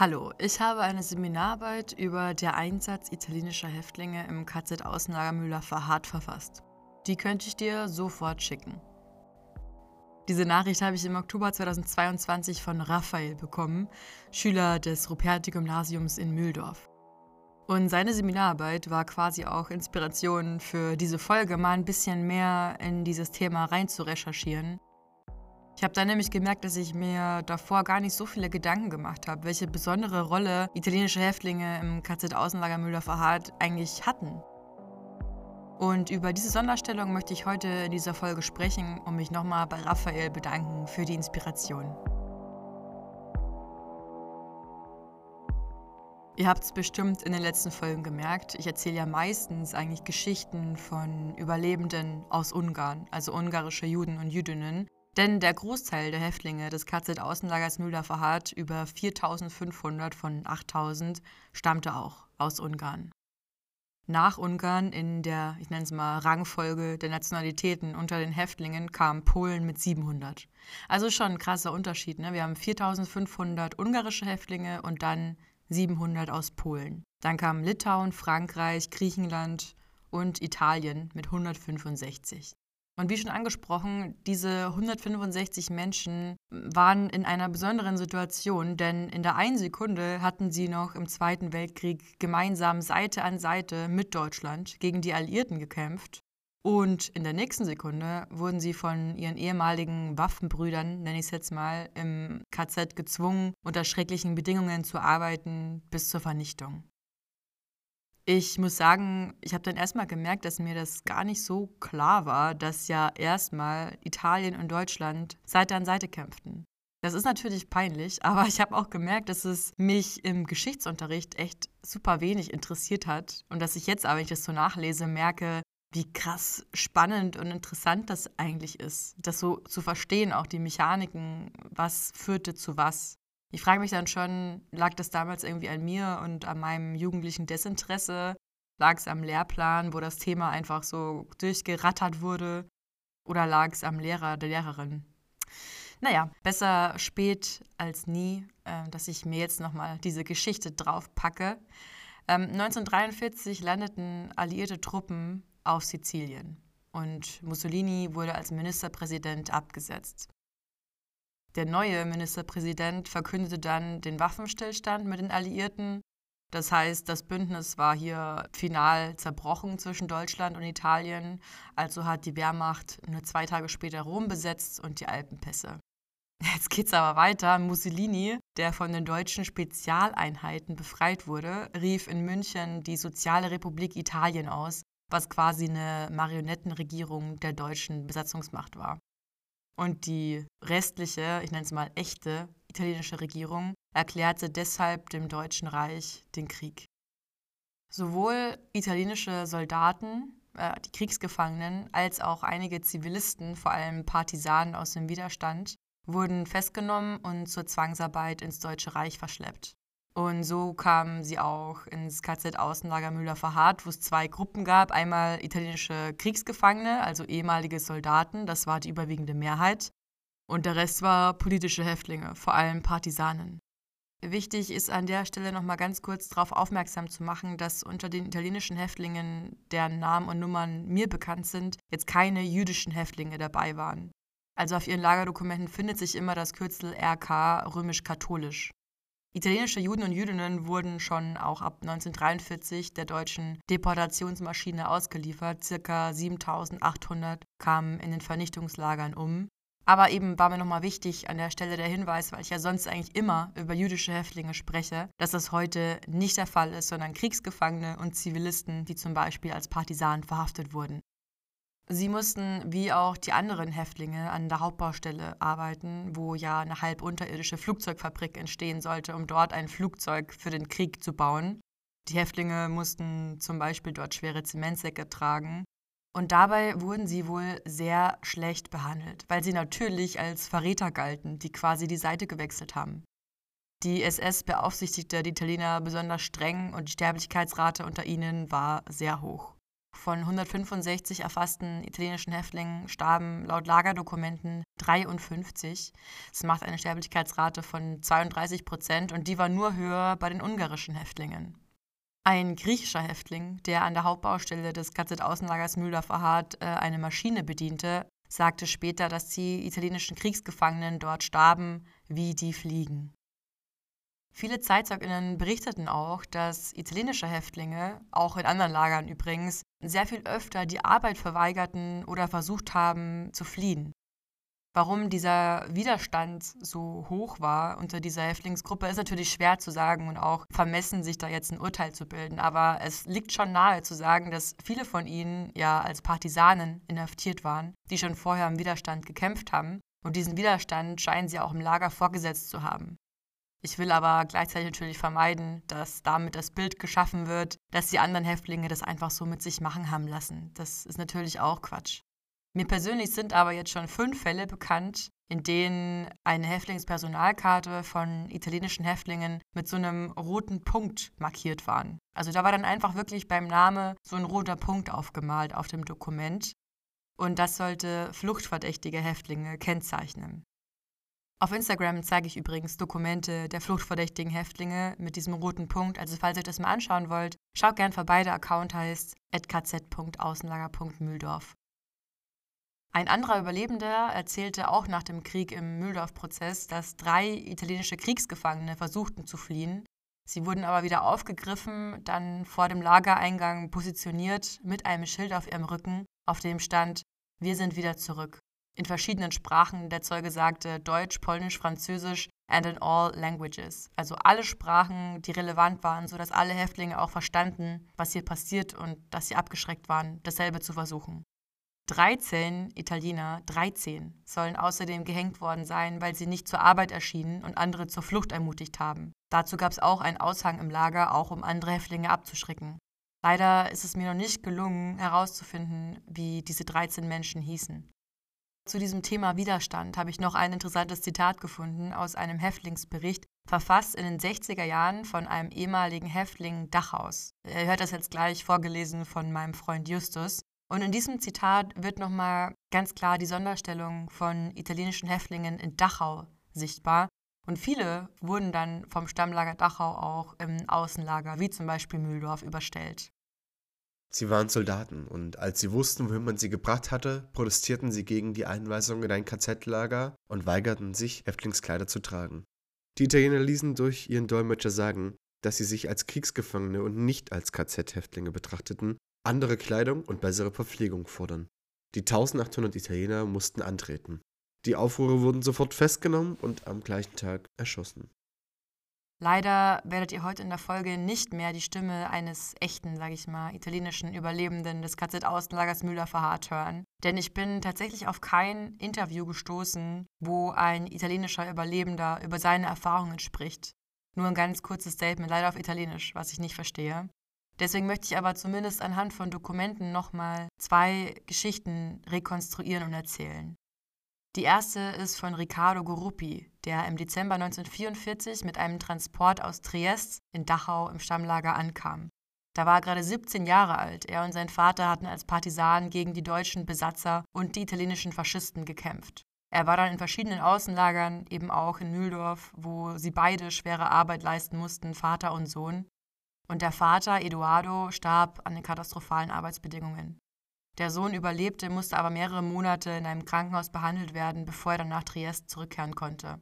Hallo, ich habe eine Seminararbeit über den Einsatz italienischer Häftlinge im KZ Außenlager Müller-Verhardt verfasst. Die könnte ich dir sofort schicken. Diese Nachricht habe ich im Oktober 2022 von Raphael bekommen, Schüler des Ruperti-Gymnasiums in Mühldorf. Und seine Seminararbeit war quasi auch Inspiration für diese Folge, mal ein bisschen mehr in dieses Thema rein zu recherchieren ich habe dann nämlich gemerkt, dass ich mir davor gar nicht so viele Gedanken gemacht habe, welche besondere Rolle italienische Häftlinge im KZ-Außenlager Müller-Verhardt eigentlich hatten. Und über diese Sonderstellung möchte ich heute in dieser Folge sprechen und mich nochmal bei Raphael bedanken für die Inspiration. Ihr habt es bestimmt in den letzten Folgen gemerkt. Ich erzähle ja meistens eigentlich Geschichten von Überlebenden aus Ungarn, also ungarische Juden und Jüdinnen, denn der Großteil der Häftlinge des KZ-Außenlagers Müller-Verhardt, über 4500 von 8000, stammte auch aus Ungarn. Nach Ungarn in der, ich nenne es mal, Rangfolge der Nationalitäten unter den Häftlingen kam Polen mit 700. Also schon ein krasser Unterschied. Ne? Wir haben 4500 ungarische Häftlinge und dann 700 aus Polen. Dann kamen Litauen, Frankreich, Griechenland und Italien mit 165. Und wie schon angesprochen, diese 165 Menschen waren in einer besonderen Situation, denn in der einen Sekunde hatten sie noch im Zweiten Weltkrieg gemeinsam Seite an Seite mit Deutschland gegen die Alliierten gekämpft. Und in der nächsten Sekunde wurden sie von ihren ehemaligen Waffenbrüdern, nenne ich es jetzt mal, im KZ gezwungen, unter schrecklichen Bedingungen zu arbeiten bis zur Vernichtung. Ich muss sagen, ich habe dann erstmal gemerkt, dass mir das gar nicht so klar war, dass ja erstmal Italien und Deutschland Seite an Seite kämpften. Das ist natürlich peinlich, aber ich habe auch gemerkt, dass es mich im Geschichtsunterricht echt super wenig interessiert hat und dass ich jetzt, aber wenn ich das so nachlese, merke, wie krass spannend und interessant das eigentlich ist, das so zu verstehen, auch die Mechaniken, was führte zu was. Ich frage mich dann schon, lag das damals irgendwie an mir und an meinem jugendlichen Desinteresse? Lag es am Lehrplan, wo das Thema einfach so durchgerattert wurde? Oder lag es am Lehrer, der Lehrerin? Naja, besser spät als nie, äh, dass ich mir jetzt nochmal diese Geschichte drauf packe. Ähm, 1943 landeten alliierte Truppen auf Sizilien und Mussolini wurde als Ministerpräsident abgesetzt. Der neue Ministerpräsident verkündete dann den Waffenstillstand mit den Alliierten. Das heißt, das Bündnis war hier final zerbrochen zwischen Deutschland und Italien. Also hat die Wehrmacht nur zwei Tage später Rom besetzt und die Alpenpässe. Jetzt geht's aber weiter. Mussolini, der von den deutschen Spezialeinheiten befreit wurde, rief in München die Soziale Republik Italien aus, was quasi eine Marionettenregierung der deutschen Besatzungsmacht war. Und die restliche, ich nenne es mal echte, italienische Regierung erklärte deshalb dem Deutschen Reich den Krieg. Sowohl italienische Soldaten, äh, die Kriegsgefangenen, als auch einige Zivilisten, vor allem Partisanen aus dem Widerstand, wurden festgenommen und zur Zwangsarbeit ins Deutsche Reich verschleppt. Und so kamen sie auch ins KZ Außenlager Müller-Verhardt, wo es zwei Gruppen gab. Einmal italienische Kriegsgefangene, also ehemalige Soldaten, das war die überwiegende Mehrheit. Und der Rest war politische Häftlinge, vor allem Partisanen. Wichtig ist an der Stelle nochmal ganz kurz darauf aufmerksam zu machen, dass unter den italienischen Häftlingen, deren Namen und Nummern mir bekannt sind, jetzt keine jüdischen Häftlinge dabei waren. Also auf ihren Lagerdokumenten findet sich immer das Kürzel RK römisch-katholisch. Italienische Juden und Jüdinnen wurden schon auch ab 1943 der deutschen Deportationsmaschine ausgeliefert. Circa 7800 kamen in den Vernichtungslagern um. Aber eben war mir nochmal wichtig an der Stelle der Hinweis, weil ich ja sonst eigentlich immer über jüdische Häftlinge spreche, dass das heute nicht der Fall ist, sondern Kriegsgefangene und Zivilisten, die zum Beispiel als Partisanen verhaftet wurden. Sie mussten, wie auch die anderen Häftlinge, an der Hauptbaustelle arbeiten, wo ja eine halb unterirdische Flugzeugfabrik entstehen sollte, um dort ein Flugzeug für den Krieg zu bauen. Die Häftlinge mussten zum Beispiel dort schwere Zementsäcke tragen. Und dabei wurden sie wohl sehr schlecht behandelt, weil sie natürlich als Verräter galten, die quasi die Seite gewechselt haben. Die SS beaufsichtigte die Italiener besonders streng und die Sterblichkeitsrate unter ihnen war sehr hoch. Von 165 erfassten italienischen Häftlingen starben laut Lagerdokumenten 53. Das macht eine Sterblichkeitsrate von 32 Prozent und die war nur höher bei den ungarischen Häftlingen. Ein griechischer Häftling, der an der Hauptbaustelle des KZ-Außenlagers Mühldorf verharrt, äh, eine Maschine bediente, sagte später, dass die italienischen Kriegsgefangenen dort starben wie die Fliegen. Viele ZeitzeugInnen berichteten auch, dass italienische Häftlinge, auch in anderen Lagern übrigens, sehr viel öfter die Arbeit verweigerten oder versucht haben zu fliehen. Warum dieser Widerstand so hoch war unter dieser Häftlingsgruppe, ist natürlich schwer zu sagen und auch vermessen, sich da jetzt ein Urteil zu bilden. Aber es liegt schon nahe zu sagen, dass viele von ihnen ja als Partisanen inhaftiert waren, die schon vorher im Widerstand gekämpft haben. Und diesen Widerstand scheinen sie auch im Lager vorgesetzt zu haben. Ich will aber gleichzeitig natürlich vermeiden, dass damit das Bild geschaffen wird, dass die anderen Häftlinge das einfach so mit sich machen haben lassen. Das ist natürlich auch Quatsch. Mir persönlich sind aber jetzt schon fünf Fälle bekannt, in denen eine Häftlingspersonalkarte von italienischen Häftlingen mit so einem roten Punkt markiert waren. Also da war dann einfach wirklich beim Name so ein roter Punkt aufgemalt auf dem Dokument. Und das sollte fluchtverdächtige Häftlinge kennzeichnen. Auf Instagram zeige ich übrigens Dokumente der fluchtverdächtigen Häftlinge mit diesem roten Punkt. Also falls ihr das mal anschauen wollt, schaut gern vorbei. Der Account heißt kz.außenlager.mühldorf. Ein anderer Überlebender erzählte auch nach dem Krieg im Mühldorf-Prozess, dass drei italienische Kriegsgefangene versuchten zu fliehen. Sie wurden aber wieder aufgegriffen, dann vor dem Lagereingang positioniert mit einem Schild auf ihrem Rücken, auf dem stand: Wir sind wieder zurück in verschiedenen Sprachen. Der Zeuge sagte Deutsch, Polnisch, Französisch and in all languages. Also alle Sprachen, die relevant waren, sodass alle Häftlinge auch verstanden, was hier passiert und dass sie abgeschreckt waren, dasselbe zu versuchen. 13 Italiener, 13, sollen außerdem gehängt worden sein, weil sie nicht zur Arbeit erschienen und andere zur Flucht ermutigt haben. Dazu gab es auch einen Aushang im Lager, auch um andere Häftlinge abzuschrecken. Leider ist es mir noch nicht gelungen, herauszufinden, wie diese 13 Menschen hießen. Zu diesem Thema Widerstand habe ich noch ein interessantes Zitat gefunden aus einem Häftlingsbericht, verfasst in den 60er Jahren von einem ehemaligen Häftling Dachhaus. Ihr hört das jetzt gleich vorgelesen von meinem Freund Justus. Und in diesem Zitat wird nochmal ganz klar die Sonderstellung von italienischen Häftlingen in Dachau sichtbar. Und viele wurden dann vom Stammlager Dachau auch im Außenlager, wie zum Beispiel Mühldorf, überstellt. Sie waren Soldaten und als sie wussten, wohin man sie gebracht hatte, protestierten sie gegen die Einweisung in ein KZ-Lager und weigerten sich, Häftlingskleider zu tragen. Die Italiener ließen durch ihren Dolmetscher sagen, dass sie sich als Kriegsgefangene und nicht als KZ-Häftlinge betrachteten, andere Kleidung und bessere Verpflegung fordern. Die 1800 Italiener mussten antreten. Die Aufruhre wurden sofort festgenommen und am gleichen Tag erschossen. Leider werdet ihr heute in der Folge nicht mehr die Stimme eines echten, sage ich mal, italienischen Überlebenden des KZ-Außenlagers Müller verharrt hören. Denn ich bin tatsächlich auf kein Interview gestoßen, wo ein italienischer Überlebender über seine Erfahrungen spricht. Nur ein ganz kurzes Statement, leider auf Italienisch, was ich nicht verstehe. Deswegen möchte ich aber zumindest anhand von Dokumenten nochmal zwei Geschichten rekonstruieren und erzählen. Die erste ist von Riccardo Goruppi, der im Dezember 1944 mit einem Transport aus Triest in Dachau im Stammlager ankam. Da war er gerade 17 Jahre alt. Er und sein Vater hatten als Partisanen gegen die deutschen Besatzer und die italienischen Faschisten gekämpft. Er war dann in verschiedenen Außenlagern, eben auch in Mühldorf, wo sie beide schwere Arbeit leisten mussten, Vater und Sohn. Und der Vater, Eduardo, starb an den katastrophalen Arbeitsbedingungen. Der Sohn überlebte, musste aber mehrere Monate in einem Krankenhaus behandelt werden, bevor er dann nach Triest zurückkehren konnte.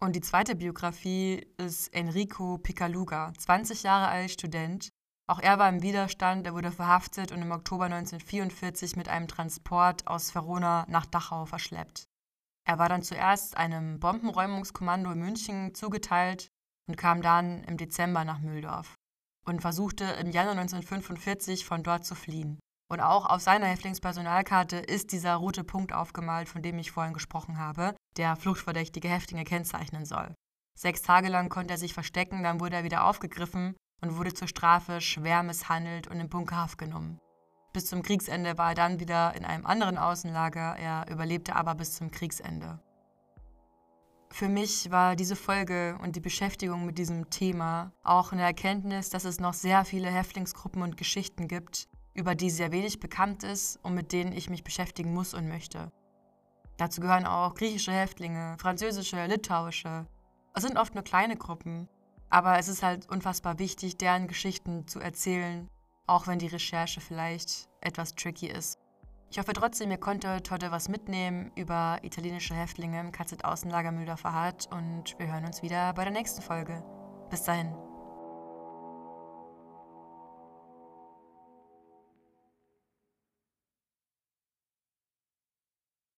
Und die zweite Biografie ist Enrico Picaluga, 20 Jahre alt, Student. Auch er war im Widerstand, er wurde verhaftet und im Oktober 1944 mit einem Transport aus Verona nach Dachau verschleppt. Er war dann zuerst einem Bombenräumungskommando in München zugeteilt und kam dann im Dezember nach Mühldorf und versuchte im Januar 1945 von dort zu fliehen. Und auch auf seiner Häftlingspersonalkarte ist dieser rote Punkt aufgemalt, von dem ich vorhin gesprochen habe, der fluchtverdächtige Häftlinge kennzeichnen soll. Sechs Tage lang konnte er sich verstecken, dann wurde er wieder aufgegriffen und wurde zur Strafe schwer misshandelt und in Bunkerhaft genommen. Bis zum Kriegsende war er dann wieder in einem anderen Außenlager, er überlebte aber bis zum Kriegsende. Für mich war diese Folge und die Beschäftigung mit diesem Thema auch eine Erkenntnis, dass es noch sehr viele Häftlingsgruppen und Geschichten gibt, über die sehr wenig bekannt ist und mit denen ich mich beschäftigen muss und möchte. Dazu gehören auch griechische Häftlinge, französische, litauische. Es sind oft nur kleine Gruppen, aber es ist halt unfassbar wichtig, deren Geschichten zu erzählen, auch wenn die Recherche vielleicht etwas tricky ist. Ich hoffe trotzdem, ihr konntet heute was mitnehmen über italienische Häftlinge im KZ-Außenlager Mühldorfer Hart und wir hören uns wieder bei der nächsten Folge. Bis dahin.